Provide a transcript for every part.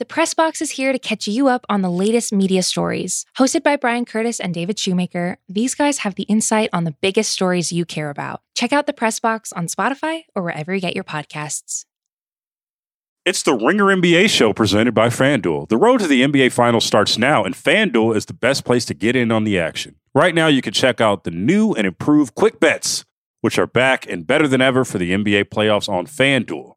The Press Box is here to catch you up on the latest media stories. Hosted by Brian Curtis and David Shoemaker, these guys have the insight on the biggest stories you care about. Check out the Press Box on Spotify or wherever you get your podcasts. It's the Ringer NBA show presented by FanDuel. The road to the NBA Finals starts now, and FanDuel is the best place to get in on the action. Right now, you can check out the new and improved Quick Bets, which are back and better than ever for the NBA playoffs on FanDuel.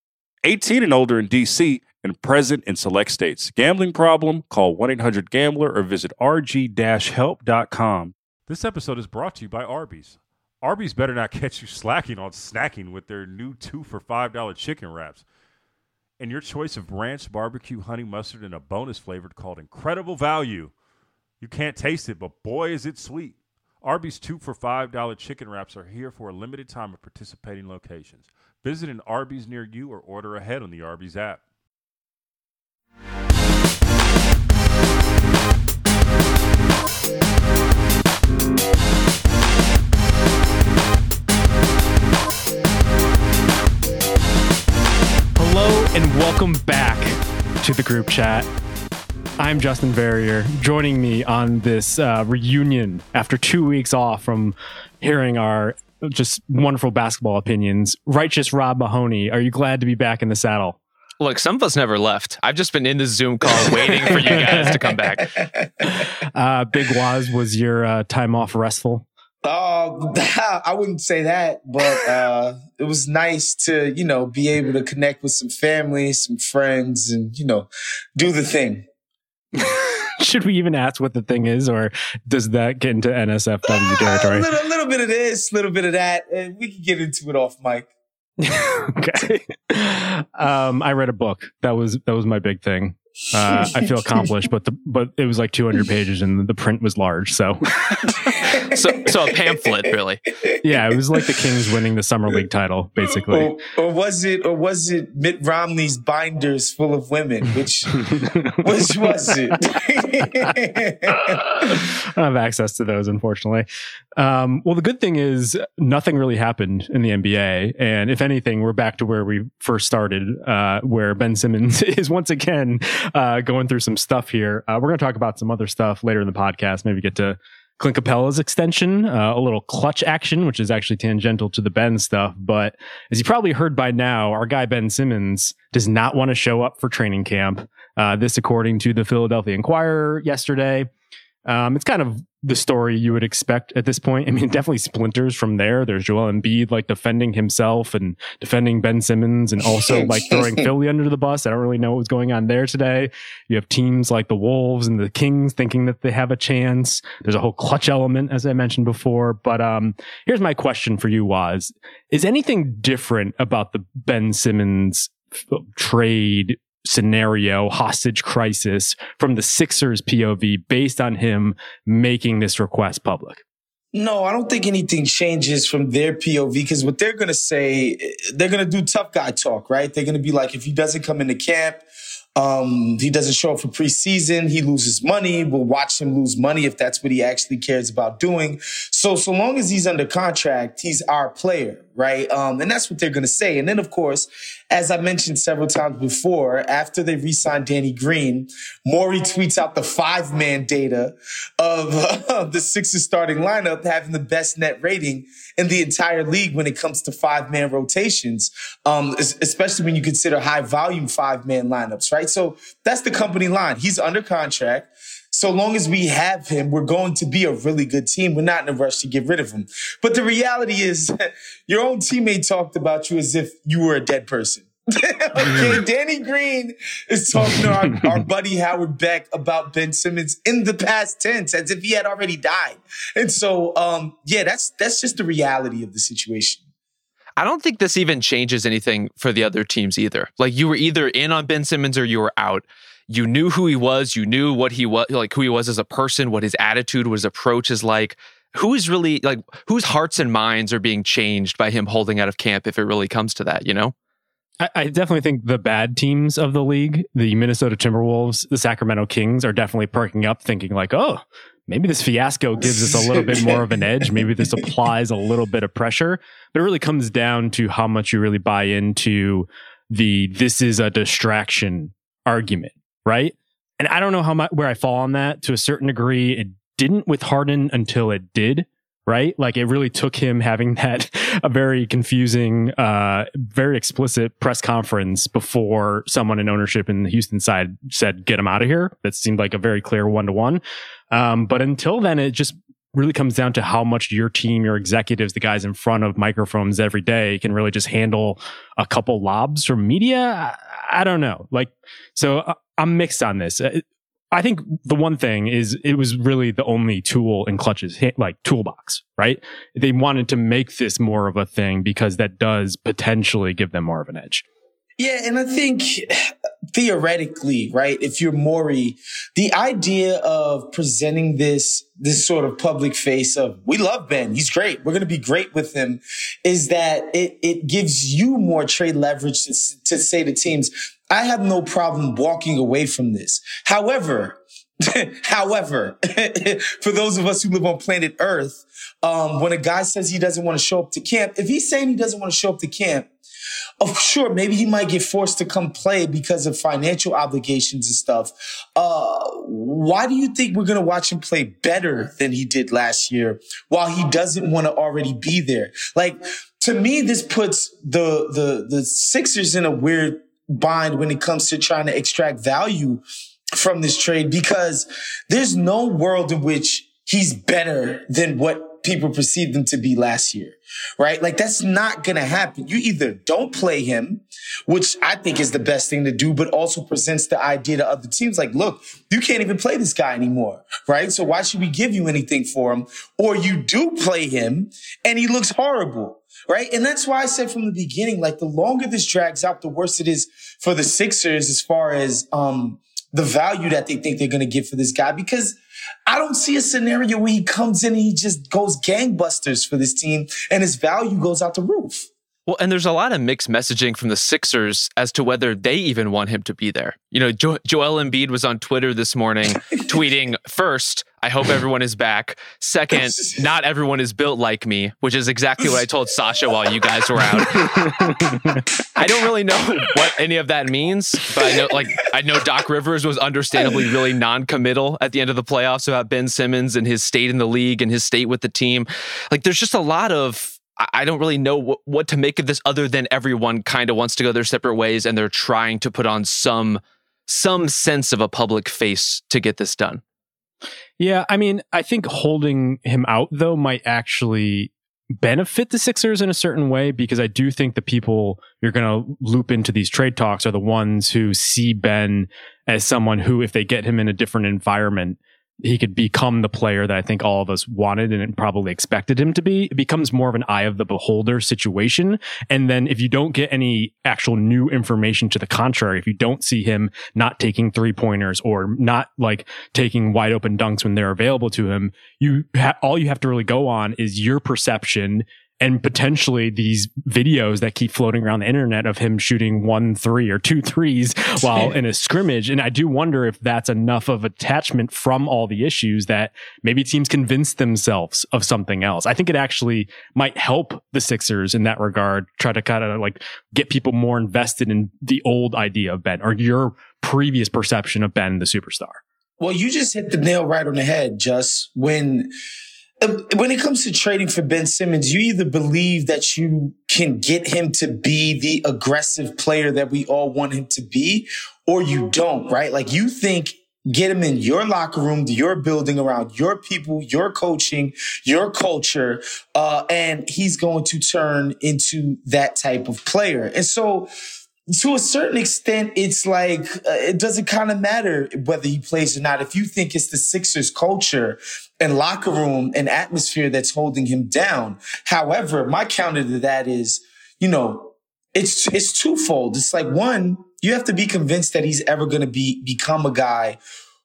18 and older in DC and present in select states. Gambling problem? Call 1-800-GAMBLER or visit rg-help.com. This episode is brought to you by Arby's. Arby's better not catch you slacking on snacking with their new 2 for $5 chicken wraps. And your choice of ranch, barbecue, honey mustard, and a bonus flavored called Incredible Value. You can't taste it, but boy, is it sweet. Arby's 2 for $5 chicken wraps are here for a limited time at participating locations. Visit an Arby's near you or order ahead on the Arby's app. Hello and welcome back to the group chat. I'm Justin Verrier. Joining me on this uh, reunion after two weeks off from hearing our just wonderful basketball opinions. Righteous Rob Mahoney, are you glad to be back in the saddle? Look, some of us never left. I've just been in the Zoom call waiting for you guys to come back. Uh, Big Wos, was your uh, time off restful? Uh, I wouldn't say that, but uh, it was nice to, you know, be able to connect with some family, some friends, and, you know, do the thing. Should we even ask what the thing is, or does that get into NSFW territory? a, little, little bit of this, a little bit of that, and we can get into it off mic. okay. Um, I read a book. That was that was my big thing. Uh, I feel accomplished, but the but it was like 200 pages and the print was large. So, so, so a pamphlet, really. Yeah, it was like the Kings winning the summer league title, basically. Or, or was it? Or was it Mitt Romney's binders full of women? Which which was it? I don't have access to those, unfortunately. Um, well, the good thing is nothing really happened in the NBA, and if anything, we're back to where we first started, uh, where Ben Simmons is once again uh, going through some stuff here. Uh, we're going to talk about some other stuff later in the podcast. Maybe get to Clint Capela's extension, uh, a little Klutch action, which is actually tangential to the Ben stuff. But as you probably heard by now, our guy Ben Simmons does not want to show up for training camp. Uh, this, according to the Philadelphia Inquirer yesterday. Um, it's kind of the story you would expect at this point. I mean, definitely splinters from there. There's Joel Embiid like defending himself and defending Ben Simmons and also like throwing Philly under the bus. I don't really know what was going on there today. You have teams like the Wolves and the Kings thinking that they have a chance. There's a whole Klutch element, as I mentioned before. But um, here's my question for you, Was Is anything different about the Ben Simmons trade scenario, hostage crisis from the Sixers POV based on him making this request public? No, I don't think anything changes from their POV because what they're going to say, they're going to do tough guy talk, right? They're going to be like, if he doesn't come into camp, um, he doesn't show up for preseason. He loses money. We'll watch him lose money if that's what he actually cares about doing. So, so long as he's under contract, he's our player right? Um, and that's what they're going to say. And then, of course, as I mentioned several times before, after they re-signed Danny Green, Morey tweets out the five-man data of uh, the Sixers starting lineup having the best net rating in the entire league when it comes to five-man rotations, um, especially when you consider high-volume five-man lineups, right? So that's the company line. He's under contract so long as we have him, we're going to be a really good team. We're not in a rush to get rid of him. But the reality is, your own teammate talked about you as if you were a dead person. okay, Danny Green is talking to our, our, buddy Howard Beck about Ben Simmons in the past tense, as if he had already died. And so, um, yeah, that's that's just the reality of the situation. I don't think this even changes anything for the other teams either. Like you were either in on Ben Simmons or you were out you knew who he was, you knew what he was, like who he was as a person, what his attitude, what his approach is like. Who is really like whose hearts and minds are being changed by him holding out of camp if it really comes to that, you know? I, I definitely think the bad teams of the league, the Minnesota Timberwolves, the Sacramento Kings, are definitely perking up, thinking like, oh, maybe this fiasco gives us a little bit more of an edge. Maybe this applies a little bit of pressure. But it really comes down to how much you really buy into the this is a distraction argument, right? And I don't know how much where I fall on that to a certain degree. It didn't with Harden until it did right? Like it really took him having that a very confusing, uh, very explicit press conference before someone in ownership in the Houston side said, get him out of here. That seemed like a very clear one to one. But until then, it just really comes down to how much your team, your executives, the guys in front of microphones every day can really just handle a couple lobs from media. I, I don't know. Like, so uh, I'm mixed on this. I think the one thing is it was really the only tool in Klutch's like toolbox, right? They wanted to make this more of a thing because that does potentially give them more of an edge. Yeah, and I think theoretically, right, if you're Morey, the idea of presenting this this sort of public face of we love Ben, he's great, we're to be great with him, is that it it gives you more trade leverage to, to say to teams, I have no problem walking away from this. However, however, for those of us who live on planet Earth, um, when a guy says he doesn't want to show up to camp, if he's saying he doesn't want to show up to camp, of sure, maybe he might get forced to come play because of financial obligations and stuff. Uh, why do you think we're going to watch him play better than he did last year while he doesn't want to already be there? Like, to me, this puts the, the, the Sixers in a weird bind when it comes to trying to extract value from this trade because there's no world in which he's better than what people perceived him to be last year, right? Like that's not going to happen. You either don't play him, which I think is the best thing to do, but also presents the idea to other teams like, look, you can't even play this guy anymore, right? So why should we give you anything for him? Or you do play him and he looks horrible right? And that's why I said from the beginning, like the longer this drags out, the worse it is for the Sixers as far as um the value that they think they're going to get for this guy because I don't see a scenario where he comes in and he just goes gangbusters for this team and his value goes out the roof. Well, and there's a lot of mixed messaging from the Sixers as to whether they even want him to be there. You know, jo- Joel Embiid was on Twitter this morning tweeting first, I hope everyone is back. Second, not everyone is built like me, which is exactly what I told Sasha while you guys were out. I don't really know what any of that means, but I know like I know Doc Rivers was understandably really non-committal at the end of the playoffs about Ben Simmons and his state in the league and his state with the team. Like there's just a lot of I don't really know what, what to make of this other than everyone kind of wants to go their separate ways and they're trying to put on some some sense of a public face to get this done. Yeah, I mean, I think holding him out though might actually benefit the Sixers in a certain way because I do think the people you're going to loop into these trade talks are the ones who see Ben as someone who if they get him in a different environment he could become the player that I think all of us wanted and probably expected him to be. It becomes more of an eye of the beholder situation. And then if you don't get any actual new information to the contrary, if you don't see him not taking three pointers or not like taking wide open dunks when they're available to him, you ha- all you have to really go on is your perception and potentially these videos that keep floating around the internet of him shooting one three or two threes while in a scrimmage. And I do wonder if that's enough of attachment from all the issues that maybe teams convince themselves of something else. I think it actually might help the Sixers in that regard, try to kind of like get people more invested in the old idea of Ben or your previous perception of Ben, the superstar. Well, you just hit the nail right on the head, just when when it comes to trading for Ben Simmons, you either believe that you can get him to be the aggressive player that we all want him to be, or you don't, right? Like you think get him in your locker room, your building around your people, your coaching, your culture, uh, and he's going to turn into that type of player. And so, to a certain extent, it's like uh, it doesn't kind of matter whether he plays or not. If you think it's the Sixers culture and locker room and atmosphere that's holding him down. However, my counter to that is, you know, it's it's twofold. It's like one, you have to be convinced that he's ever going to be become a guy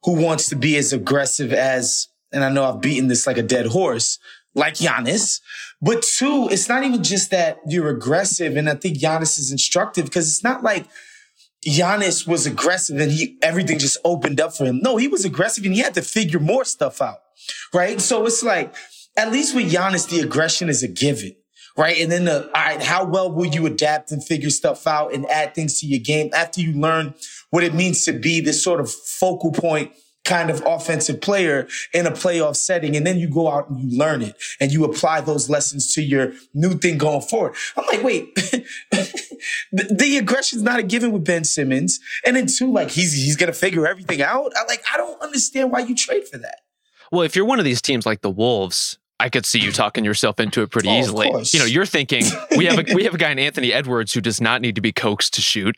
who wants to be as aggressive as, and I know I've beaten this like a dead horse, like Giannis. But two, it's not even just that you're aggressive. And I think Giannis is instructive because it's not like Giannis was aggressive and he everything just opened up for him. No, he was aggressive and he had to figure more stuff out. Right. So it's like, at least with Giannis, the aggression is a given. Right. And then the, all right, how well will you adapt and figure stuff out and add things to your game after you learn what it means to be this sort of focal point kind of offensive player in a playoff setting. And then you go out and you learn it and you apply those lessons to your new thing going forward. I'm like, wait, the, the aggression's not a given with Ben Simmons. And then two, like he's, he's going to figure everything out. I like, I don't understand why you trade for that. Well, if you're one of these teams like the Wolves, I could see you talking yourself into it pretty oh, easily. You know, you're thinking we have a we have a guy in Anthony Edwards who does not need to be coaxed to shoot.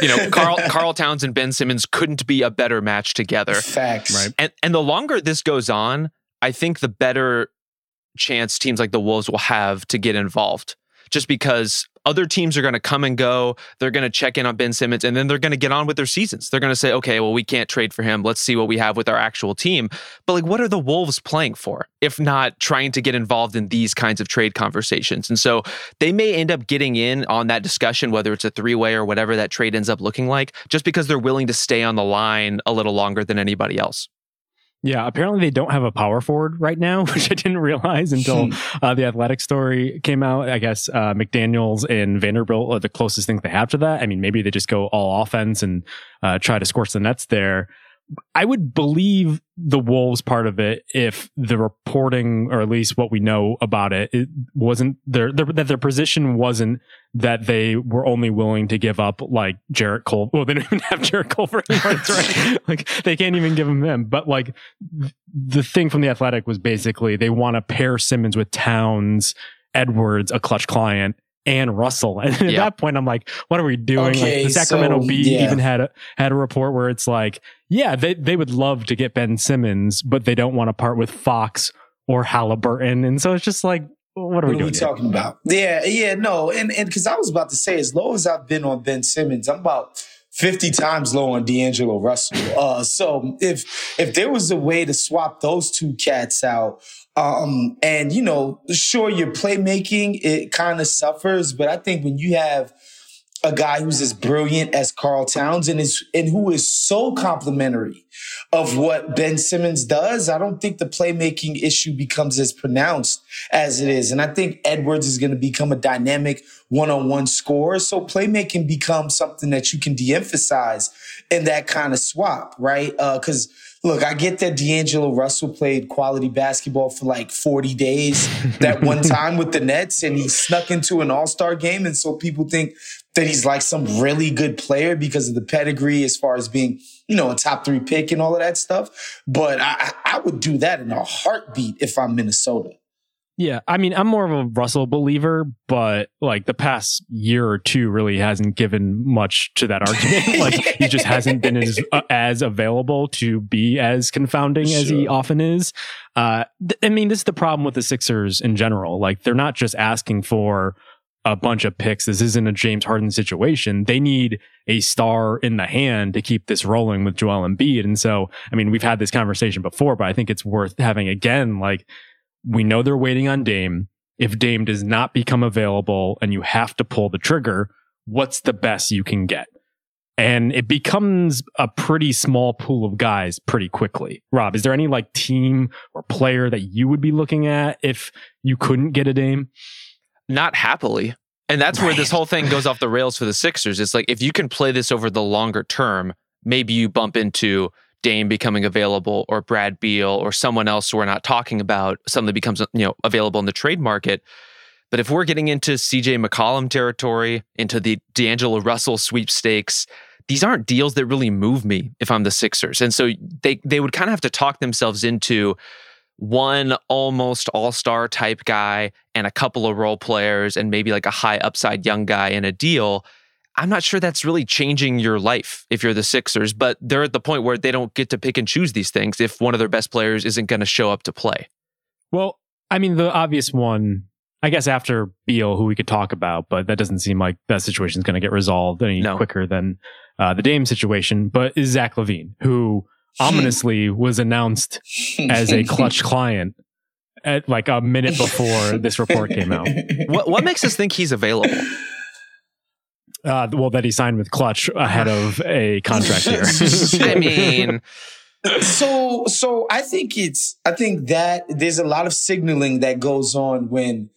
You know, Karl Karl Towns and Ben Simmons couldn't be a better match together. Facts. Right. And and the longer this goes on, I think the better chance teams like the Wolves will have to get involved. Just because other teams are going to come and go. They're going to check in on Ben Simmons and then they're going to get on with their seasons. They're going to say, okay, well, we can't trade for him. Let's see what we have with our actual team. But like, what are the Wolves playing for if not trying to get involved in these kinds of trade conversations? And so they may end up getting in on that discussion, whether it's a three way or whatever that trade ends up looking like, just because they're willing to stay on the line a little longer than anybody else. Yeah, apparently they don't have a power forward right now, which I didn't realize until hmm. uh, the athletic story came out. I guess uh, McDaniels and Vanderbilt are the closest things they have to that. I mean, maybe they just go all offense and uh, try to scorch the nets there. I would believe the Wolves part of it if the reporting, or at least what we know about it, it wasn't their, their that their position wasn't that they were only willing to give up like Jarrett Cole. Well, they don't even have Jarrett Culver anymore. right. like they can't even give him them. But like the thing from the Athletic was basically they want to pair Simmons with Towns, Edwards, a Klutch client, and Russell. And at that point, I'm like, what are we doing? Okay, like the Sacramento so, Bee yeah. even had a, had a report where it's like, yeah, they, they would love to get Ben Simmons, but they don't want to part with Fox or Halliburton. And so it's just like, what are we, what are we talking about? Yeah, yeah, no. And and because I was about to say, as low as I've been on Ben Simmons, I'm about 50 times low on D'Angelo Russell. Uh, so if if there was a way to swap those two cats out, um, and you know, sure, your playmaking it kind of suffers, but I think when you have a guy who's as brilliant as Karl Towns and is and who is so complimentary of what Ben Simmons does, I don't think the playmaking issue becomes as pronounced as it is. And I think Edwards is going to become a dynamic one-on-one scorer. So playmaking becomes something that you can de-emphasize in that kind of swap, right? Uh, cause Look, I get that D'Angelo Russell played quality basketball for like 40 days that one time with the Nets and he snuck into an all star game. And so people think that he's like some really good player because of the pedigree as far as being, you know, a top three pick and all of that stuff. But I, I would do that in a heartbeat if I'm Minnesota. Yeah, I mean, I'm more of a Russell believer, but like the past year or two really hasn't given much to that argument. like he just hasn't been as uh, as available to be as confounding sure. as he often is. Uh, th- I mean, this is the problem with the Sixers in general. Like they're not just asking for a bunch of picks. This isn't a James Harden situation. They need a star in the hand to keep this rolling with Joel Embiid. And so, I mean, we've had this conversation before, but I think it's worth having again. Like we know they're waiting on Dame. If Dame does not become available and you have to pull the trigger, what's the best you can get? And it becomes a pretty small pool of guys pretty quickly. Rob, is there any like team or player that you would be looking at if you couldn't get a Dame? Not happily. And that's right. where this whole thing goes off the rails for the Sixers. It's like if you can play this over the longer term, maybe you bump into Dame becoming available or Brad Beal or someone else we're not talking about suddenly becomes you know available in the trade market. But if we're getting into CJ McCollum territory, into the D'Angelo Russell sweepstakes, these aren't deals that really move me if I'm the Sixers. And so they they would kind of have to talk themselves into one almost all-star type guy and a couple of role players and maybe like a high upside young guy in a deal I'm not sure that's really changing your life if you're the Sixers, but they're at the point where they don't get to pick and choose these things if one of their best players isn't going to show up to play. Well, I mean, the obvious one I guess after Beal, who we could talk about, but that doesn't seem like that situation is going to get resolved any No. quicker than uh, the Dame situation. But is Zach LaVine, who ominously was announced as a Klutch client at like a minute before this report came out. What what makes us think he's available? Uh, well, that he signed with Klutch ahead of a contract year. I mean, so so I think it's I think that there's a lot of signaling that goes on when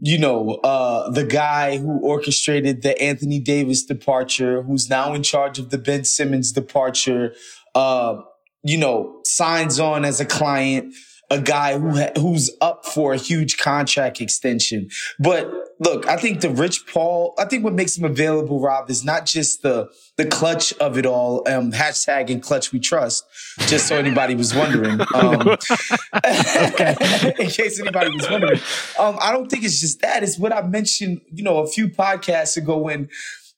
you know uh the guy who orchestrated the Anthony Davis departure who's now in charge of the Ben Simmons departure uh you know signs on as a client a guy who ha- who's up for a huge contract extension but look I think the Rich Paul I think what makes him available Rob is not just the the Klutch of it all um hashtag and Klutch we trust just so anybody was wondering. Um, in case anybody was wondering, um, I don't think it's just that. It's what I mentioned, you know, a few podcasts ago when,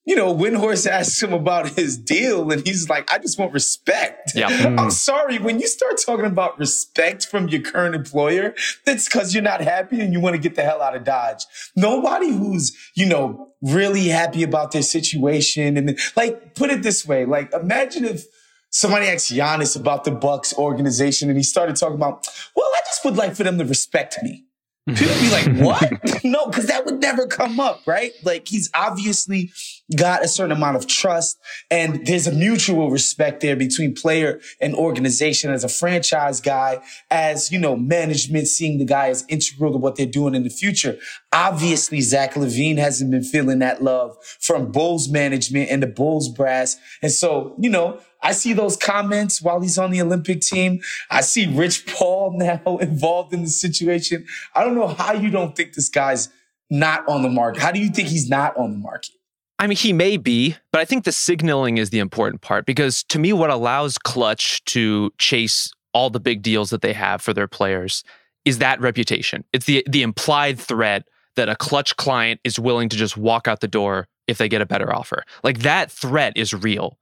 you know, Windhorst asked him about his deal, and he's like, "I just want respect." Yeah. I'm mm. sorry when you start talking about respect from your current employer, that's because you're not happy and you want to get the hell out of Dodge. Nobody who's, you know, really happy about their situation and like, put it this way, like, imagine if somebody asked Giannis about the Bucks organization and he started talking about, well, I just would like for them to respect me. People be like, what? no, because that would never come up, right? Like he's obviously got a certain amount of trust and there's a mutual respect there between player and organization as a franchise guy, as, you know, management seeing the guy as integral to what they're doing in the future. Obviously, Zach LaVine hasn't been feeling that love from Bulls management and the Bulls brass. And so, you know, I see those comments while he's on the Olympic team. I see Rich Paul now involved in the situation. I don't know how you don't think this guy's not on the market. How do you think he's not on the market? I mean, he may be, but I think the signaling is the important part because to me, what allows Klutch to chase all the big deals that they have for their players is that reputation. It's the the implied threat that a Klutch client is willing to just walk out the door if they get a better offer. Like that threat is real.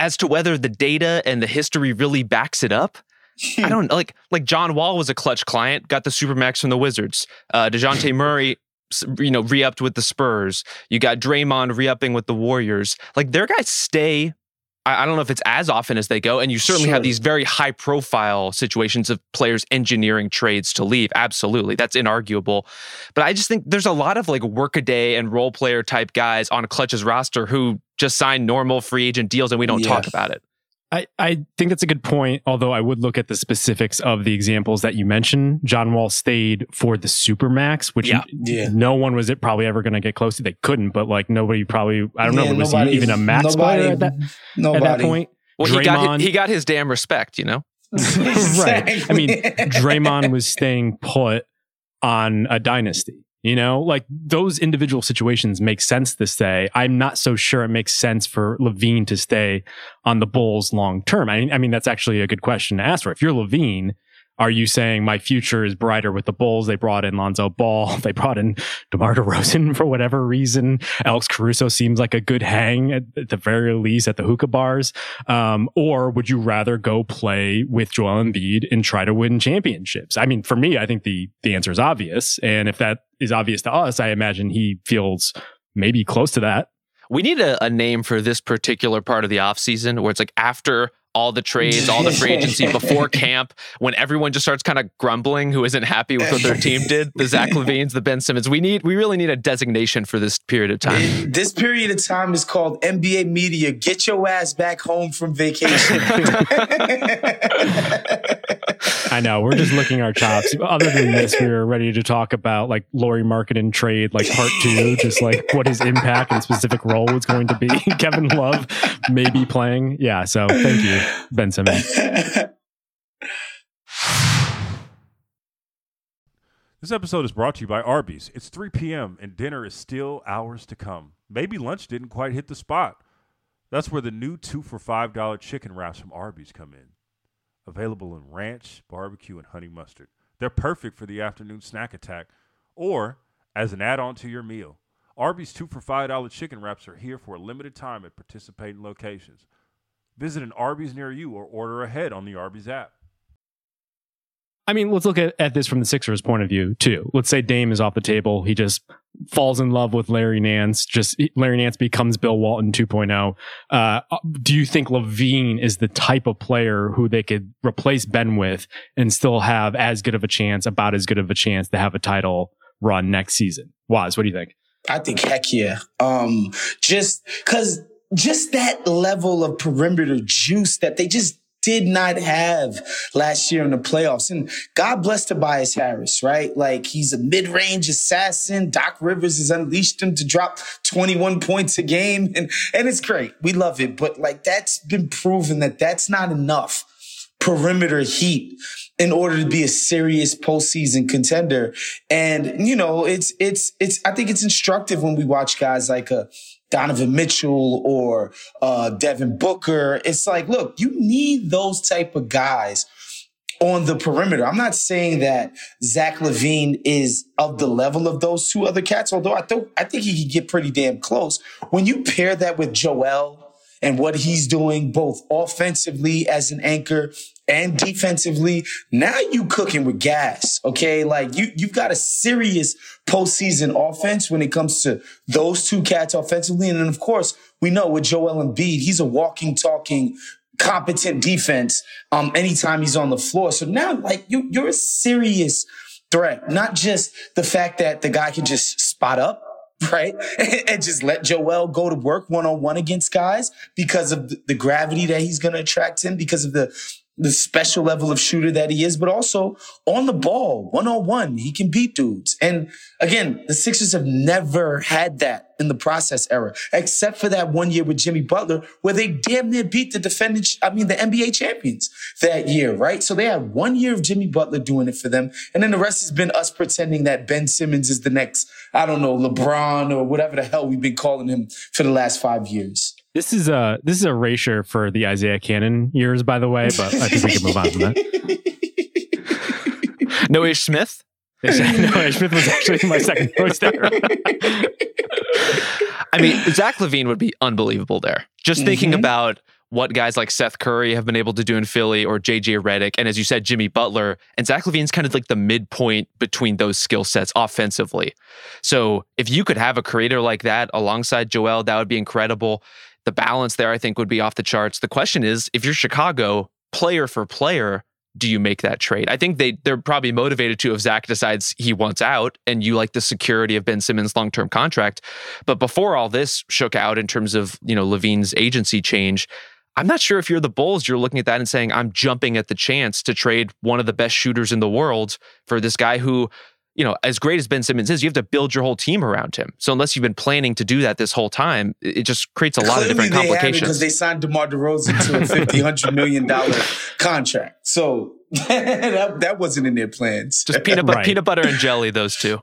As to whether the data and the history really backs it up, I don't like like John Wall was a Klutch client, got the supermax from the Wizards. Uh, Dejounte Murray, you know, re-upped with the Spurs. You got Draymond re-upping with the Warriors. Like their guys stay. I, I don't know if it's as often as they go, and you certainly Sure. have these very high-profile situations of players engineering trades to leave. Absolutely, that's inarguable. But I just think there's a lot of like workaday and role player type guys on Klutch's roster who just sign normal free agent deals, and we don't Yeah. talk about it. I, I think that's a good point, although I would look at the specifics of the examples that you mentioned. John Wall stayed for the Supermax, which Yeah. Yeah. no one was it probably ever going to get close to. They couldn't, but like nobody probably, I don't know, Yeah, was he even a max nobody- player at that, Nobody. at that point? Well, he got Draymond- he got his damn respect, you know. right. I mean, Draymond was staying put on a dynasty. You know, like those individual situations make sense to stay. I'm not so sure it makes sense for LaVine to stay on the Bulls long term. I mean, I mean, that's actually a good question to ask for. If you're LaVine, are you saying my future is brighter with the Bulls? They brought in Lonzo Ball. They brought in DeMar DeRozan for whatever reason. Alex Caruso seems like a good hang at, at the very least at the hookah bars. Um, or would you rather go play with Joel Embiid and try to win championships? I mean, for me, I think the, the answer is obvious. And if that is obvious to us, I imagine he feels maybe close to that. We need a, a name for this particular part of the offseason where it's like after all the trades, all the free agency, before camp, when everyone just starts kind of grumbling who isn't happy with what their team did, the Zach LaVines, the Ben Simmons. We need we really need a designation for this period of time. This period of time is called NBA media. Get your ass back home from vacation. I know we're just licking our chops. Other than this, we were ready to talk about like Laurie Market and trade, like part two, just like what his impact and specific role was going to be. Kevin Love maybe playing. Yeah. So thank you, Ben Simmons. This episode is brought to you by Arby's. It's 3 p.m. and dinner is still hours to come. Maybe lunch didn't quite hit the spot. That's where the new two for $5 chicken wraps from Arby's come in. Available in ranch, barbecue, and honey mustard. They're perfect for the afternoon snack attack or as an add on to your meal. Arby's two for $5 chicken wraps are here for a limited time at participating locations. Visit an Arby's near you or order ahead on the Arby's app. I mean, let's look at, at this from the Sixers' point of view too. Let's say Dame is off the table. He just falls in love with Larry Nance. Just Larry Nance becomes Bill Walton 2.0. Uh, do you think LaVine is the type of player who they could replace Ben with and still have as good of a chance, about as good of a chance to have a title run next season? Wos, what do you think? I think heck yeah. Um, just cause just that level of perimeter juice that they just did not have last year in the playoffs. And God bless Tobias Harris, right? Like he's a mid-range assassin. Doc Rivers has unleashed him to drop 21 points a game. And, and it's great. We love it. But like that's been proven that that's not enough perimeter heat in order to be a serious postseason contender. And, you know, it's, it's, it's, I think it's instructive when we watch guys like a, Donovan Mitchell or uh, Devin Booker. It's like, look, you need those type of guys on the perimeter. I'm not saying that Zach LaVine is of the level of those two other cats, although I, th- I think he could get pretty damn close. When you pair that with Joel and what he's doing both offensively as an anchor and defensively, now you cooking with gas. Okay. Like you, you've got a serious postseason offense when it comes to those two cats offensively. And then of course, we know with Joel Embiid, he's a walking, talking, competent defense, um, anytime he's on the floor. So now like you, you're a serious threat, not just the fact that the guy can just spot up right? and just let Joel go to work one on one against guys because of the gravity that he's going to attract him, because of the the special level of shooter that he is, but also on the ball, one on one, he can beat dudes. And again, the Sixers have never had that in the process era, except for that one year with Jimmy Butler, where they damn near beat the defending, I mean, the NBA champions that year, right? So they had one year of Jimmy Butler doing it for them. And then the rest has been us pretending that Ben Simmons is the next, I don't know, LeBron or whatever the hell we've been calling him for the last five years. This is a this is a erasure for the Isaiah Canaan years, by the way, but I think we can move on from that. No Ish Smith? no Ish Smith was actually my second choice there. I mean, Zach LaVine would be unbelievable there. Just thinking mm-hmm. about what guys like Seth Curry have been able to do in Philly or JJ Redick. And as you said, Jimmy Butler and Zach LaVine's kind of like the midpoint between those skill sets offensively. So if you could have a creator like that alongside Joel, that would be incredible. The balance there, I think, would be off the charts. The question is, if you're Chicago, player for player, do you make that trade? I think they they're probably motivated to if Zach decides he wants out and you like the security of Ben Simmons' long term contract. But before all this shook out in terms of you know LaVine's agency change, I'm not sure if you're the Bulls, you're looking at that and saying I'm jumping at the chance to trade one of the best shooters in the world for this guy who you know, as great as Ben Simmons is, you have to build your whole team around him. So unless you've been planning to do that this whole time, it just creates a lot Clearly of different complications. Because they signed DeMar DeRozan to a fifty hundred million dollar contract, so that that wasn't in their plans. Just peanut butter, right. peanut butter and jelly, those two.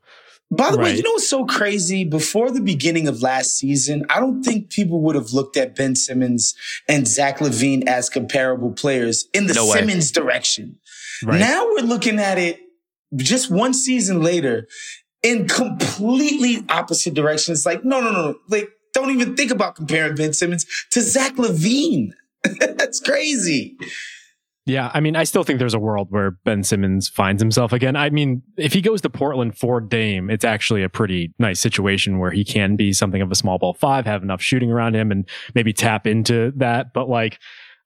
By the right. way, you know what's so crazy? Before the beginning of last season, I don't think people would have looked at Ben Simmons and Zach LaVine as comparable players in the no Simmons direction. Right. Now we're looking at it just one season later in completely opposite directions. Like, no, no, no, like, don't even think about comparing Ben Simmons to Zach LaVine. That's crazy. Yeah, I mean, I still think there's a world where Ben Simmons finds himself again. I mean, if he goes to Portland for Dame, it's actually a pretty nice situation where he can be something of a small ball five, have enough shooting around him, and maybe tap into that. But like,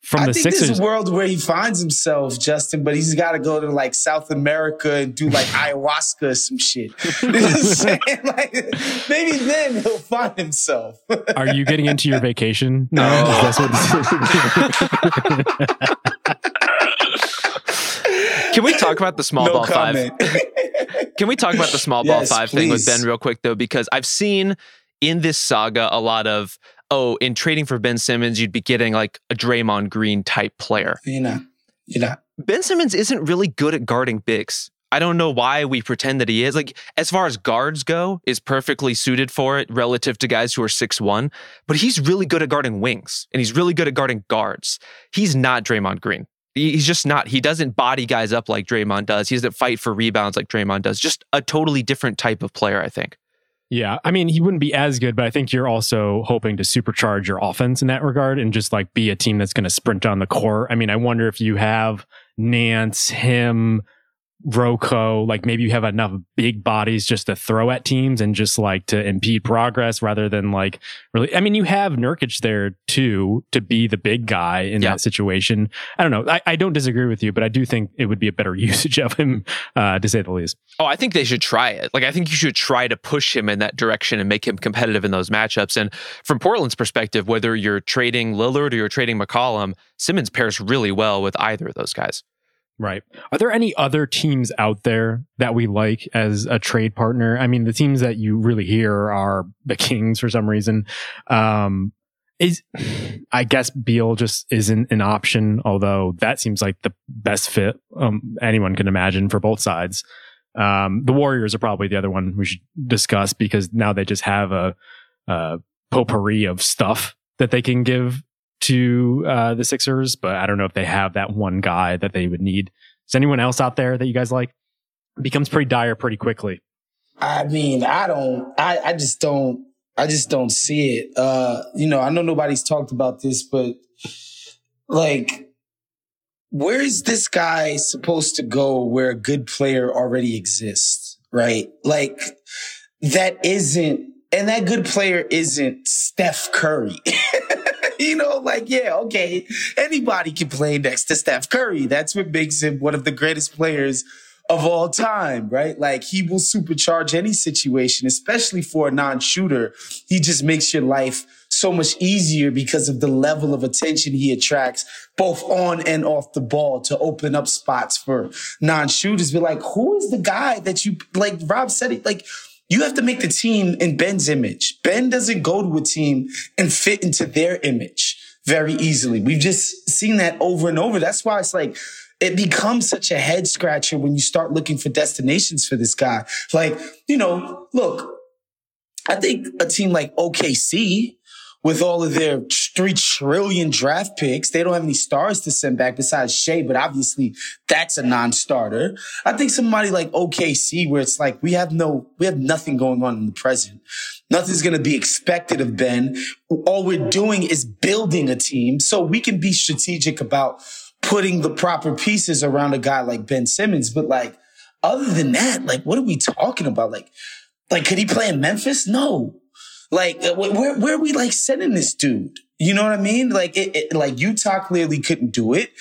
from I the think Sixers. There's a world where he finds himself, Justin, but he's got to go to like South America and do like ayahuasca or some shit. like, maybe then he'll find himself. Are you getting into your vacation? No. That's what Can we talk about the small no ball comment. five? Can we talk about the small ball yes, five please. thing with Ben real quick though? Because I've seen in this saga a lot of oh, in trading for Ben Simmons, you'd be getting like a Draymond Green type player. You know. You're not. Ben Simmons isn't really good at guarding bigs. I don't know why we pretend that he is. Like, as far as guards go, is perfectly suited for it relative to guys who are six one. But he's really good at guarding wings and he's really good at guarding guards. He's not Draymond Green. He's just not. He doesn't body guys up like Draymond does. He doesn't fight for rebounds like Draymond does. Just a totally different type of player, I think. Yeah. I mean, he wouldn't be as good, but I think you're also hoping to supercharge your offense in that regard and just like be a team that's going to sprint down the court. I mean, I wonder if you have Nance, him, Rocco, like maybe you have enough big bodies just to throw at teams and just like to impede progress rather than like really. I mean, you have Nurkic there too to be the big guy in Yeah. that situation. I don't know. I, I don't disagree with you, but I do think it would be a better usage of him, uh, to say the least. Oh, I think they should try it. Like, I think you should try to push him in that direction and make him competitive in those matchups. And from Portland's perspective, whether you're trading Lillard or you're trading McCollum, Simmons pairs really well with either of those guys. Right. Are there any other teams out there that we like as a trade partner? I mean, the teams that you really hear are the Kings for some reason. Um, is I guess Beal just isn't an option, although that seems like the best fit um, anyone can imagine for both sides. Um, the Warriors are probably the other one we should discuss because now they just have a, a potpourri of stuff that they can give to uh, the Sixers, but I don't know if they have that one guy that they would need. Is anyone else out there that you guys like? It becomes pretty dire pretty quickly. I mean, I don't, I, I just don't, I just don't see it. Uh, you know, I know nobody's talked about this, but like, where is this guy supposed to go where a good player already exists? Right? Like, that isn't, and that good player isn't Steph Curry. you know, like, yeah, okay, anybody can play next to Steph Curry. That's what makes him one of the greatest players of all time, right? Like he will supercharge any situation, especially for a non-shooter. He just makes your life so much easier because of the level of attention he attracts both on and off the ball to open up spots for non-shooters. But like, who is the guy that you, like Rob said it, like, you have to make the team in Ben's image. Ben doesn't go to a team and fit into their image very easily. We've just seen that over and over. That's why it's like, it becomes such a head scratcher when you start looking for destinations for this guy. Like, you know, look, I think a team like OKC, with all of their three trillion draft picks, they don't have any stars to send back besides Shai, but obviously that's a non-starter. I think somebody like OKC, where it's like we have no, we have nothing going on in the present. Nothing's going to be expected of Ben. All we're doing is building a team so we can be strategic about putting the proper pieces around a guy like Ben Simmons. But like, other than that, like, what are we talking about? Like, like, could he play in Memphis? No. Like, uh, where, where are we like sending this dude? You know what I mean? Like, it, it, like Utah clearly couldn't do it.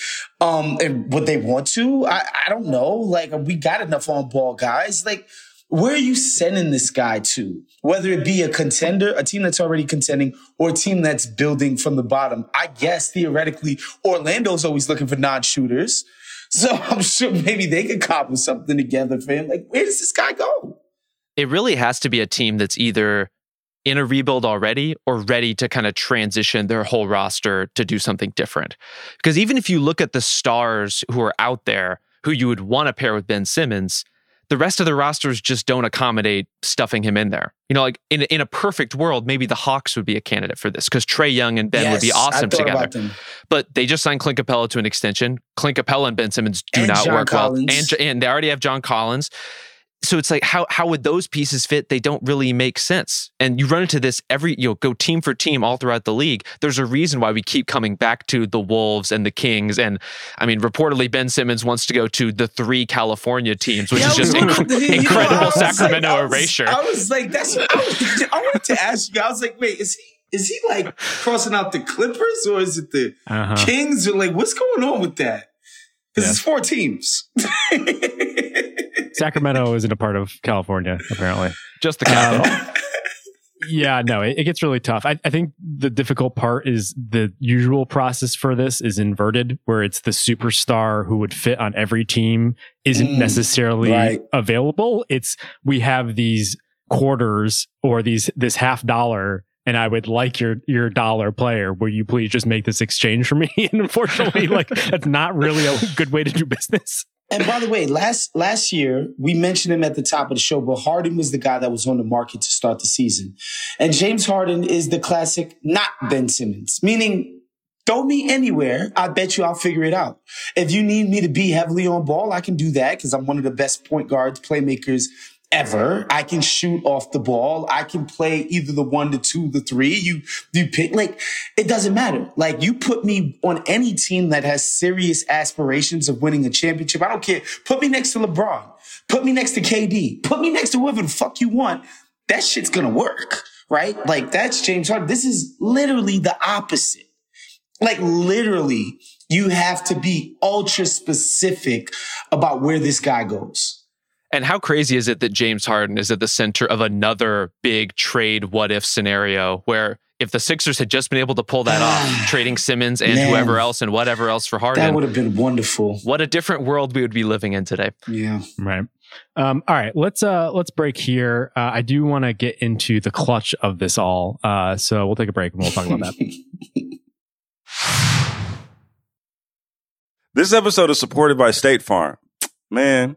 Um, and would they want to? I, I don't know. Like, we got enough on ball guys. Like, where are you sending this guy to? Whether it be a contender, a team that's already contending, or a team that's building from the bottom. I guess theoretically, Orlando's always looking for non-shooters. So I'm sure maybe they could cobble something together for him. Like, where does this guy go? It really has to be a team that's either in a rebuild already or ready to kind of transition their whole roster to do something different. Because even if you look at the stars who are out there who you would want to pair with Ben Simmons, the rest of the rosters just don't accommodate stuffing him in there. You know, like in, in a perfect world, maybe the Hawks would be a candidate for this because Trae Young and Ben would be awesome together. But they just signed Clint Capela to an extension. Clint Capela and Ben Simmons do And not John work Collins. well. And, and they already have John Collins. So it's like how how would those pieces fit? They don't really make sense. And you run into this every you know go team for team all throughout the league. There's a reason why we keep coming back to the Wolves and the Kings. And I mean, reportedly Ben Simmons wants to go to the three California teams, which Yeah, is just inc- you incredible I was like- Sacramento I was- erasure. I was like, that's. I, was, I wanted to ask you. I was like, wait, is he is he like crossing out the Clippers or is it the Uh-huh. Kings or like what's going on with that? Because Yeah. it's four teams. Sacramento isn't a part of California, apparently. just the capital. Um, yeah, no, it, it gets really tough. I, I think the difficult part is the usual process for this is inverted, where it's the superstar who would fit on every team isn't Mm, necessarily right. available. It's we have these quarters or these this half dollar. And I would like your your dollar player. Will you please just make this exchange for me? And unfortunately, like that's not really a good way to do business. And by the way, last last year we mentioned him at the top of the show, but Harden was the guy that was on the market to start the season. And James Harden is the classic not Ben Simmons, meaning throw me anywhere. I bet you I'll figure it out. If you need me to be heavily on ball, I can do that because I'm one of the best point guards, playmakers ever. I can shoot off the ball. I can play either the one, the two, the three. You, you pick, like, it doesn't matter. Like, you put me on any team that has serious aspirations of winning a championship. I don't care. Put me next to LeBron. Put me next to KD. Put me next to whoever the fuck you want. That shit's gonna work, right? Like, that's James Harden. This is literally the opposite. Like, literally, you have to be ultra specific about where this guy goes. And how crazy is it that James Harden is at the center of another big trade what if scenario where if the Sixers had just been able to pull that off, trading Simmons and Man, whoever else and whatever else for Harden, that would have been wonderful. What a different world we would be living in today. Yeah. Right. Um, all right, let's uh, let's break here. Uh, I do want to get into the clutch of this all, uh, so we'll take a break and we'll talk about that. this episode is supported by State Farm. Man,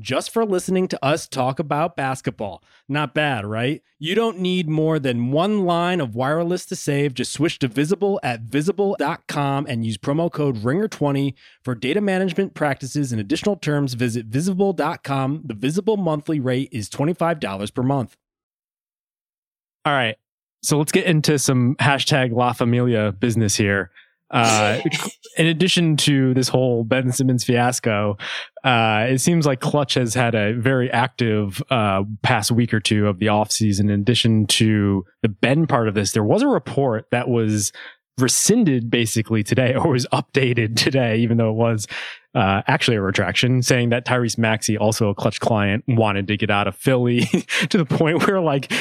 just for listening to us talk about basketball. Not bad, right? You don't need more than one line of wireless to save. Just switch to Visible at visible.com and use promo code RINGER20 for data management practices and additional terms. Visit visible.com. The Visible monthly rate is $25 per month. All right. So let's get into some hashtag La Familia business here. Uh, in addition to this whole Ben Simmons fiasco, uh, it seems like Klutch has had a very active uh, past week or two of the offseason. In addition to the Ben part of this, there was a report that was rescinded basically today or was updated today, even though it was uh, actually a retraction, saying that Tyrese Maxey, also a Klutch client, wanted to get out of Philly to the point where like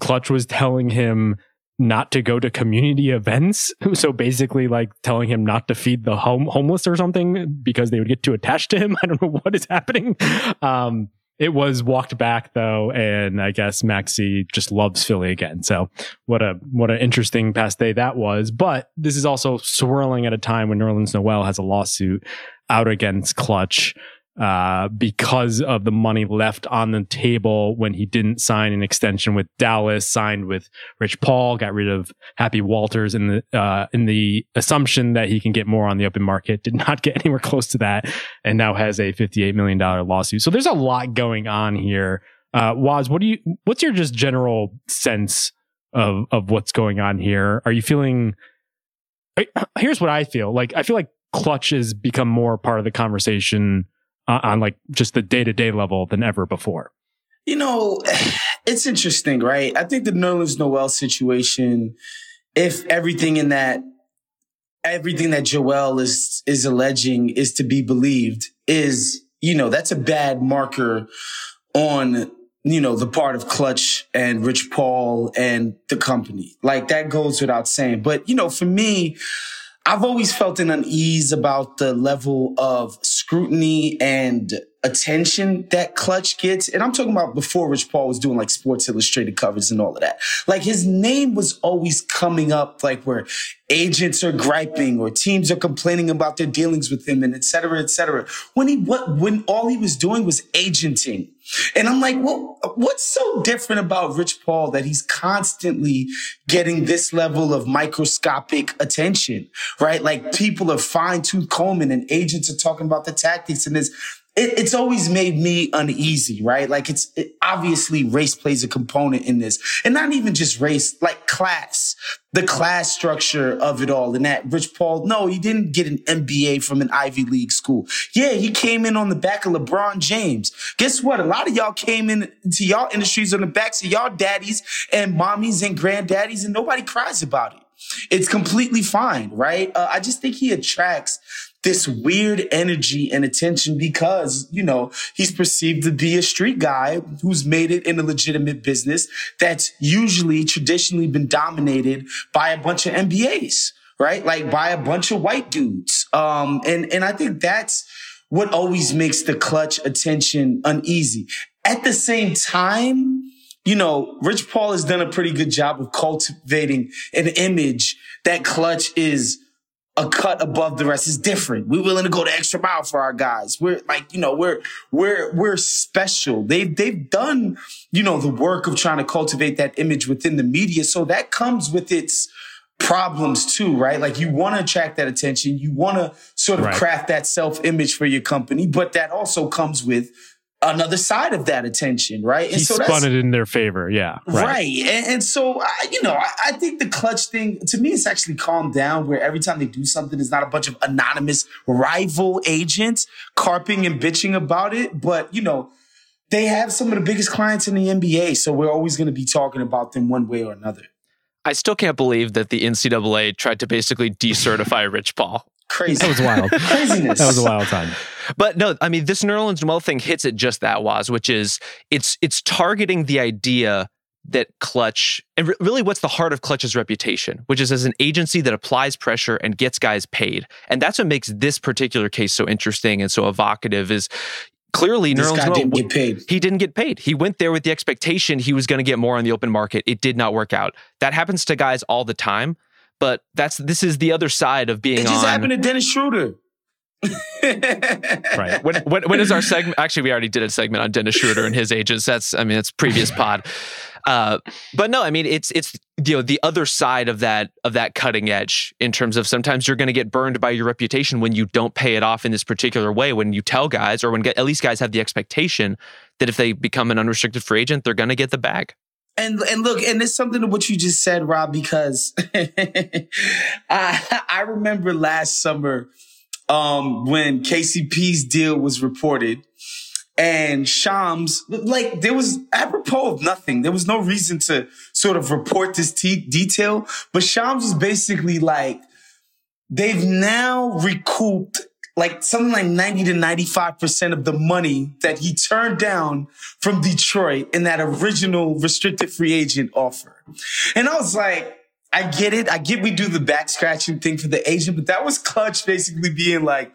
Klutch was telling him not to go to community events. So basically, like telling him not to feed the home homeless or something because they would get too attached to him. I don't know what is happening. Um, it was walked back though, and I guess Maxey just loves Philly again. So what a what an interesting past day that was. But this is also swirling at a time when Nerlens Noel has a lawsuit out against Klutch uh, because of the money left on the table when he didn't sign an extension with Dallas, signed with Rich Paul, got rid of Happy Walters in the uh, in the assumption that he can get more on the open market. Did not get anywhere close to that, and now has a fifty eight million dollar lawsuit. So there's a lot going on here. Uh, Wos, what do you? What's your just general sense of of what's going on here? Are you feeling? Here's what I feel like. I feel like Klutch has become more part of the conversation on like just the day to day level than ever before? You know, it's interesting, right? I think the Nerlens Noel situation, if everything in that, everything that Noel is is alleging is to be believed, is you know that's a bad marker on you know the part of Klutch and Rich Paul and the company. Like that goes without saying. But you know, for me. I've always felt an unease about the level of scrutiny and attention that Klutch gets. And I'm talking about before Rich Paul was doing like Sports Illustrated covers and all of that. Like his name was always coming up, like where agents are griping or teams are complaining about their dealings with him and et cetera, et cetera. When he, what, when all he was doing was agenting. And I'm like, well, what's so different about Rich Paul that he's constantly getting this level of microscopic attention, right? Like people are fine tooth combing and agents are talking about the tactics and this it, it's always made me uneasy, right? Like it's it, obviously race plays a component in this and not even just race, like class, the class structure of it all. And that Rich Paul, no, he didn't get an MBA from an Ivy League school. Yeah, he came in on the back of LeBron James. Guess what? A lot of y'all came in to y'all industries on the backs of y'all daddies and mommies and granddaddies and nobody cries about it. It's completely fine, right? Uh, I just think he attracts this weird energy and attention because, you know, he's perceived to be a street guy who's made it in a legitimate business that's usually traditionally been dominated by a bunch of MBAs, right? Like by a bunch of white dudes. Um, and, and I think that's what always makes the Klutch attention uneasy. At the same time, you know, Rich Paul has done a pretty good job of cultivating an image that Klutch is a cut above the rest is different. We're willing to go the extra mile for our guys. We're like, you know, we're, we're, we're special. They've, they've done, you know, the work of trying to cultivate that image within the media. So that comes with its problems too, right? Like you want to attract that attention. You want to sort of right. craft that self image for your company, but that also comes with another side of that attention, right? And he so spun it in their favor, yeah, right. right. And, and, so, I, you know, I, I, think the Klutch thing to me it's actually calmed down. Where every time they do something, it's not a bunch of anonymous rival agents carping and bitching about it, but you know. They have some of the biggest clients in the NBA, so we're always going to be talking about them one way or another. I still can't believe that the NCAA tried to basically decertify Rich Paul. Crazy. That was wild. Craziness. That was a wild time. But no, I mean, this Nerlens Noel thing hits it just that was, which is it's it's targeting the idea that Klutch and re- really what's the heart of Klutch's reputation, which is as an agency that applies pressure and gets guys paid. And that's what makes this particular case so interesting and so evocative is clearly this Nerlens didn't get paid. He didn't get paid. He went there with the expectation he was going to get more on the open market. It did not work out. That happens to guys all the time. But that's this is the other side of being. It just on, happened to Dennis Schroeder. right. When, when, when is our segment? Actually, we already did a segment on Dennis Schroeder and his agents. That's, I mean, it's previous pod. Uh, but no, I mean, it's it's you know the other side of that of that cutting edge in terms of sometimes you're going to get burned by your reputation when you don't pay it off in this particular way. When you tell guys, or when get, at least guys have the expectation that if they become an unrestricted free agent, they're going to get the bag. And and look, and it's something to what you just said, Rob, because I I remember last summer um, when KCP's deal was reported and Shams, like there was apropos of nothing. There was no reason to sort of report this detail, but Shams was basically like, they've now recouped like something like 90 to 95% of the money that he turned down from Detroit in that original restricted free agent offer. And I was like, I get it. I get we do the back scratching thing for the agent, but that was Klutch basically being like,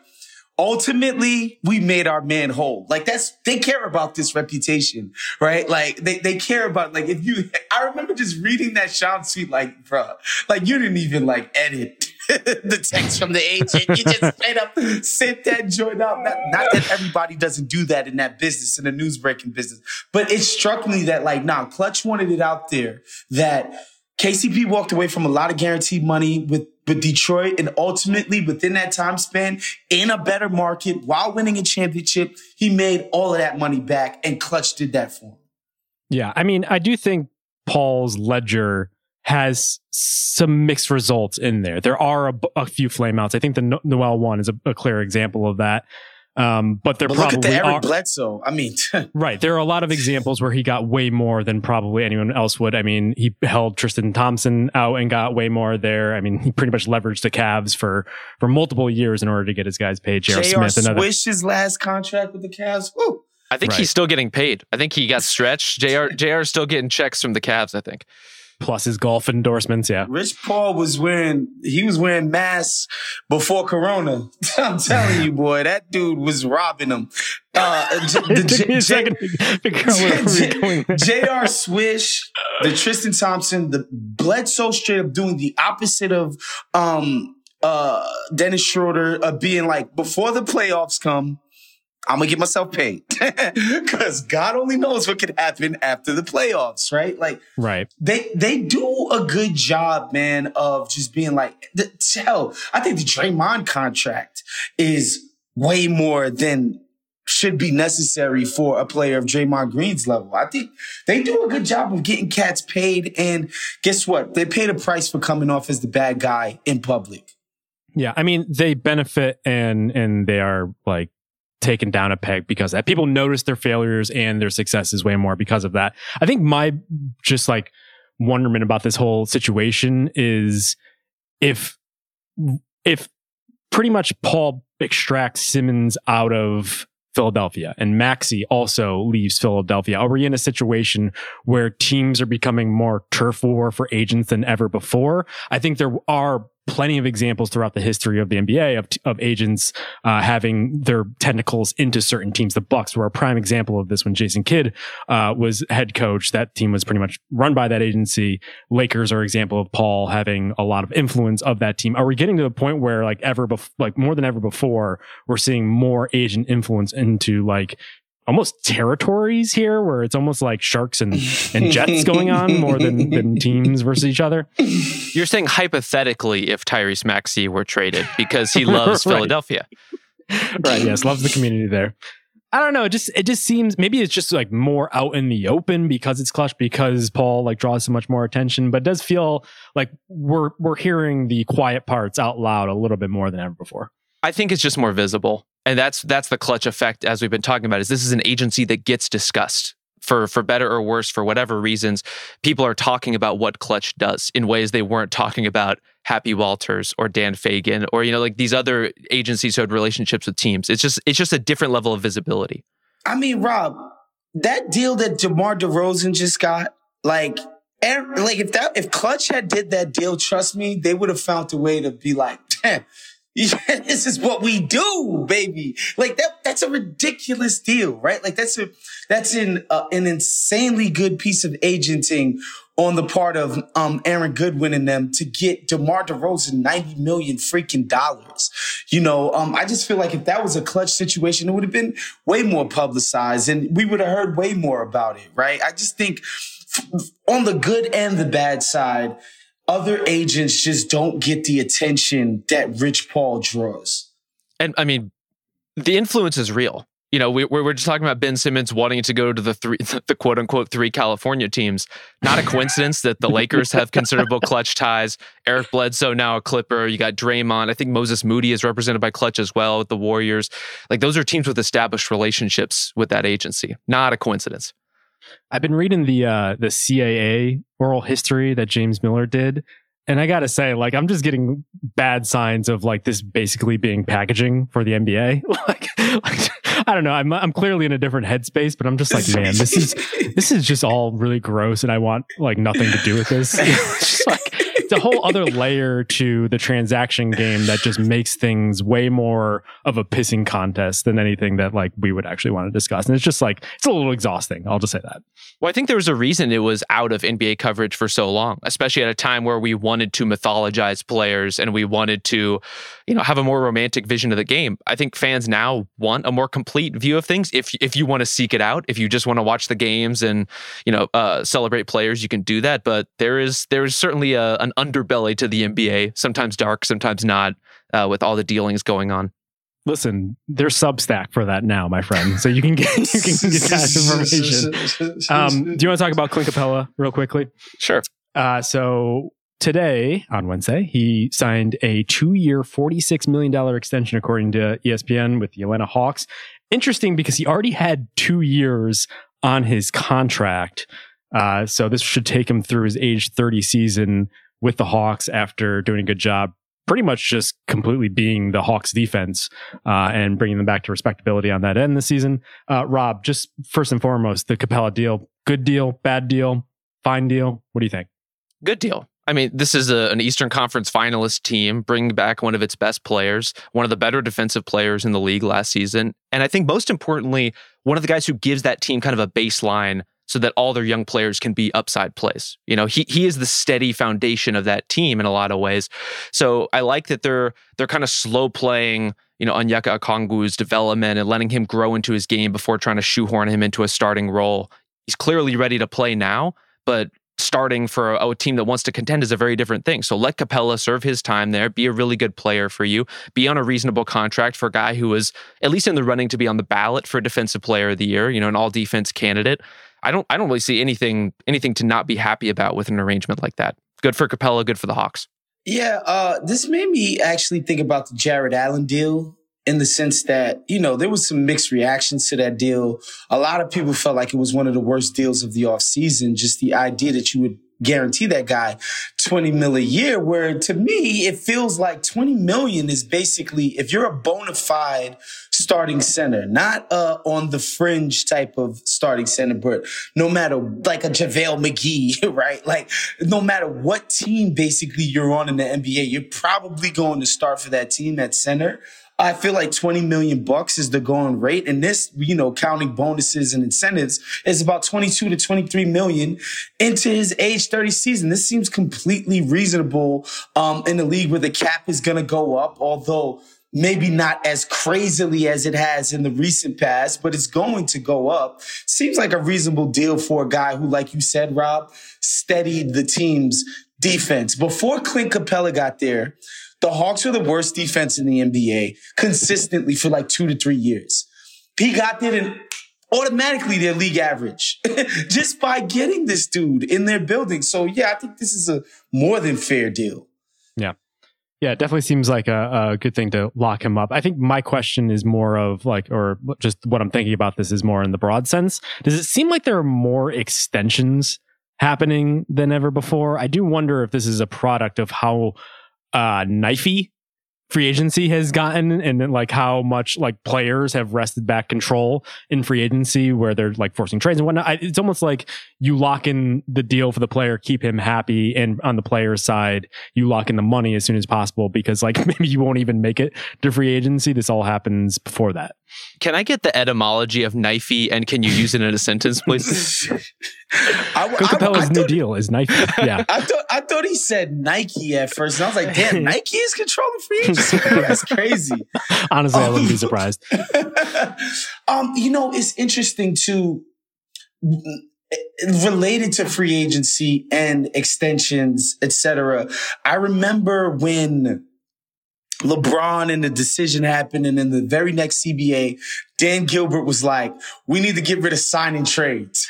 ultimately we made our man whole. Like that's, they care about this reputation, right? Like they, they care about, like if you, I remember just reading that Sean tweet, like, bro, like you didn't even like edit the text from the agent. You just straight up sent that joint out. Not, not, that everybody doesn't do that in that business, in the news breaking business, but it struck me that like, nah, Klutch wanted it out there that KCP walked away from a lot of guaranteed money with, with Detroit and ultimately within that time span in a better market while winning a championship, he made all of that money back and Klutch did that for him. Yeah. I mean, I do think Paul's ledger has some mixed results in there. There are a, a few flameouts. I think the Noel one is a, a clear example of that. Um, but there but probably look at the Eric are, Bledsoe. I mean, right. There are a lot of examples where he got way more than probably anyone else would. I mean, he held Tristan Thompson out and got way more there. I mean, he pretty much leveraged the Cavs for for multiple years in order to get his guys paid. J.R. Smith, another. Swish his last contract with the Cavs. Woo. I think right. he's still getting paid. I think he got stretched. Jr. Jr. is still getting checks from the Cavs. I think plus his golf endorsements. Yeah. Rich Paul was wearing, he was wearing masks before Corona. I'm telling you, boy, that dude was robbing them. Uh, J.R. Swish, the Tristan Thompson, the Bledsoe straight up doing the opposite of, um, uh, Dennis Schroeder, uh, being like, before the playoffs come, I'm gonna get myself paid because God only knows what could happen after the playoffs, right? Like, right? They they do a good job, man, of just being like, the, hell, I think the Draymond contract is way more than should be necessary for a player of Draymond Green's level. I think they do a good job of getting cats paid. And guess what? They paid a price for coming off as the bad guy in public. Yeah, I mean they benefit and and they are like taken down a peg because that people notice their failures and their successes way more because of that. I think my just like wonderment about this whole situation is if if pretty much Paul extracts Simmons out of Philadelphia and Maxey also leaves Philadelphia. Are we in a situation where teams are becoming more turf war for agents than ever before? I think there are plenty of examples throughout the history of the NBA of, of agents uh, having their tentacles into certain teams. The Bucks were a prime example of this when Jason Kidd uh, was head coach. That team was pretty much run by that agency. Lakers are an example of Paul having a lot of influence of that team. Are we getting to the point where like ever, bef- like more than ever before, we're seeing more agent influence into like almost territories here where it's almost like sharks and, and jets going on more than, than teams versus each other. You're saying hypothetically if Tyrese Maxey were traded because he loves Right. Philadelphia. right. Yes. Loves the community there. I don't know. It just it just seems maybe it's just like more out in the open because it's Klutch because Paul like draws so much more attention, but it does feel like we're we're hearing the quiet parts out loud a little bit more than ever before. I think it's just more visible. And that's that's the Klutch effect as we've been talking about is this is an agency that gets discussed for for better or worse for whatever reasons people are talking about what Klutch does in ways they weren't talking about Happy Walters or Dan Fegan or you know like these other agencies who had relationships with teams. It's just it's just a different level of visibility. I mean, Rob, that deal that DeMar DeRozan just got, like, like if that if Klutch had did that deal, trust me, they would have found a way to be like, damn, this is what we do, baby. Like that that's a ridiculous deal, right? Like that's a that's an uh, an insanely good piece of agenting on the part of um Aaron Goodwin and them to get DeMar DeRozan 90 million freaking dollars. You know, um I just feel like if that was a Klutch situation, it would have been way more publicized and we would have heard way more about it, right? I just think on the good and the bad side, other agents just don't get the attention that Rich Paul draws. And I mean, the influence is real. You know, we, we're just talking about Ben Simmons wanting to go to the three, the quote unquote three California teams. Not a coincidence that the Lakers have considerable Klutch ties. Eric Bledsoe now a Clipper. You got Draymond. I think Moses Moody is represented by Klutch as well with the Warriors. Like those are teams with established relationships with that agency. Not a coincidence. I've been reading the uh, the CAA oral history that James Miller did, and I gotta say, like, I'm just getting bad signs of like this basically being packaging for the NBA. like, like, I don't know. I'm I'm clearly in a different headspace, but I'm just like, man, this is this is just all really gross, and I want like nothing to do with this. just like it's a whole other layer to the transaction game that just makes things way more of a pissing contest than anything that like we would actually want to discuss. And it's just like it's a little exhausting. I'll just say that. Well, I think there was a reason it was out of NBA coverage for so long, especially at a time where we wanted to mythologize players and we wanted to, you know, have a more romantic vision of the game. I think fans now want a more complete view of things. If if you want to seek it out, if you just want to watch the games and you know uh, celebrate players, you can do that. But there is there is certainly a, an underbelly to the NBA, sometimes dark, sometimes not, uh, with all the dealings going on. Listen, there's Substack for that now, my friend. So you can get you can get that information. Um, do you want to talk about Clint Capela real quickly? Sure. Uh, so today on Wednesday, he signed a two-year, forty-six million dollar extension, according to ESPN, with the Atlanta Hawks. Interesting because he already had two years on his contract, uh, so this should take him through his age thirty season with the Hawks after doing a good job. Pretty much just completely being the Hawks defense uh, and bringing them back to respectability on that end this season. Uh, Rob, just first and foremost, the Capela deal, good deal, bad deal, fine deal. What do you think? Good deal. I mean, this is a, an Eastern Conference finalist team, bringing back one of its best players, one of the better defensive players in the league last season. And I think most importantly, one of the guys who gives that team kind of a baseline so that all their young players can be upside plays. You know, he he is the steady foundation of that team in a lot of ways. So I like that they're they're kind of slow playing, you know, Onyeka Okongwu's development and letting him grow into his game before trying to shoehorn him into a starting role. He's clearly ready to play now, but starting for a, a, team that wants to contend is a very different thing. So let Capela serve his time there, be a really good player for you, be on a reasonable contract for a guy who is at least in the running to be on the ballot for defensive player of the year, you know, an all defense candidate. I don't I don't really see anything anything to not be happy about with an arrangement like that. Good for Capela, good for the Hawks. Yeah, uh, this made me actually think about the Jarrett Allen deal in the sense that, you know, there was some mixed reactions to that deal. A lot of people felt like it was one of the worst deals of the offseason. Just the idea that you would guarantee that guy 20 mil a year, where to me, it feels like 20 million is basically, if you're a bona fide starting center, not uh, on the fringe type of starting center, but no matter like a JaVale McGee, right? Like no matter what team basically you're on in the NBA, you're probably going to start for that team at center. I feel like 20 million bucks is the going rate. And this, you know, counting bonuses and incentives is about 22 to 23 million into his age 30 season. This seems completely reasonable, um, in a league where the cap is going to go up, although maybe not as crazily as it has in the recent past, but it's going to go up. Seems like a reasonable deal for a guy who, like you said, Rob, steadied the team's defense. Before Clint Capela got there, the Hawks are the worst defense in the NBA consistently for like two to three years. He got there and automatically their league average just by getting this dude in their building. So yeah, I think this is a more than fair deal. Yeah. Yeah, it definitely seems like a, a, good thing to lock him up. I think my question is more of like, or just what I'm thinking about this is more in the broad sense. Does it seem like there are more extensions happening than ever before? I do wonder if this is a product of how uh, knifey free agency has gotten and then like how much like players have wrested back control in free agency where they're like forcing trades and whatnot. I, it's almost like you lock in the deal for the player, keep him happy. And on the player's side, you lock in the money as soon as possible because like maybe you won't even make it to free agency. This all happens before that. Can I get the etymology of knifey and can you use it in a sentence, please? I, Capela's new deal is Nike. Yeah, I thought I thought he said Nike at first, and I was like, "Damn, Nike is controlling free agency. That's crazy." Honestly, um, I wouldn't be um, surprised. um, you know, it's interesting too, related to free agency and extensions, etc. I remember when LeBron and the decision happened. And in the very next CBA, Dan Gilbert was like, we need to get rid of signing trades.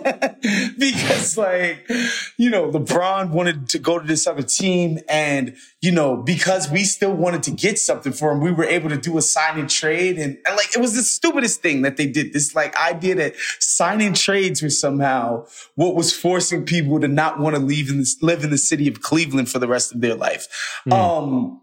because like, you know, LeBron wanted to go to this other team. And, you know, because we still wanted to get something for him, we were able to do a signing trade. And, and like, it was the stupidest thing that they did. This like idea that signing trades was somehow what was forcing people to not want to leave in this, live in the city of Cleveland for the rest of their life. Mm. Um,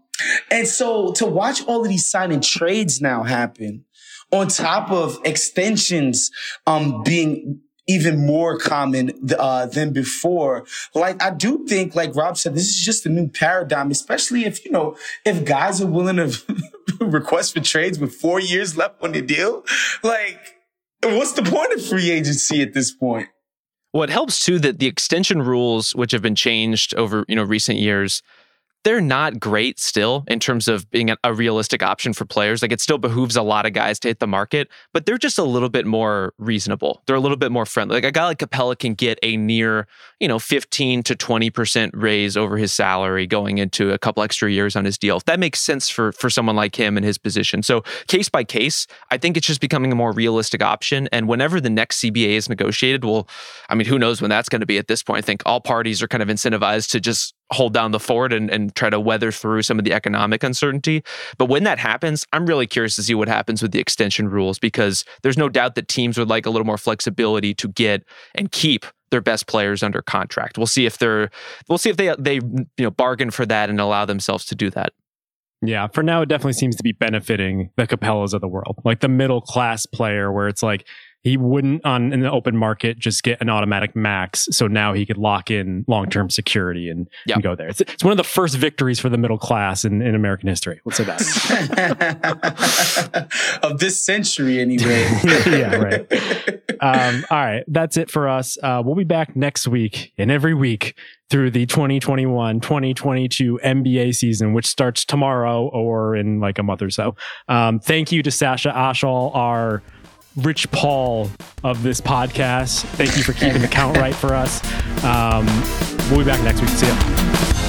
and so to watch all of these signing trades now happen on top of extensions, um, being even more common uh, than before. Like I do think, like Rob said, this is just a new paradigm, especially if you know if guys are willing to request for trades with four years left on the deal. Like, what's the point of free agency at this point? Well, it helps too that the extension rules, which have been changed over you know recent years, they're not great still in terms of being a realistic option for players. Like it still behooves a lot of guys to hit the market, but they're just a little bit more reasonable. They're a little bit more friendly. Like a guy like Capela can get a near, you know, 15 to 20% raise over his salary going into a couple extra years on his deal. If that makes sense for for someone like him in his position. So case by case, I think it's just becoming a more realistic option. And whenever the next CBA is negotiated, well, I mean, who knows when that's going to be at this point. I think all parties are kind of incentivized to just hold down the fort and, and try to weather through some of the economic uncertainty. But when that happens, I'm really curious to see what happens with the extension rules because there's no doubt that teams would like a little more flexibility to get and keep their best players under contract. We'll see if they're we'll see if they they you know bargain for that and allow themselves to do that. Yeah, for now it definitely seems to be benefiting the Capelas of the world. Like the middle class player where it's like he wouldn't on in the open market just get an automatic max. So now he could lock in long term security and, yep. and, go there. It's, it's one of the first victories for the middle class in, in American history. Let's say that of this century, anyway. yeah, right. Um, all right, that's it for us. Uh, we'll be back next week and every week through the 2021 2022 NBA season, which starts tomorrow or in like a month or so. Um, thank you to Sasha Ashall, our Rich Paul of this podcast. Thank you for keeping the count right for us. Um, we'll be back next week. See ya.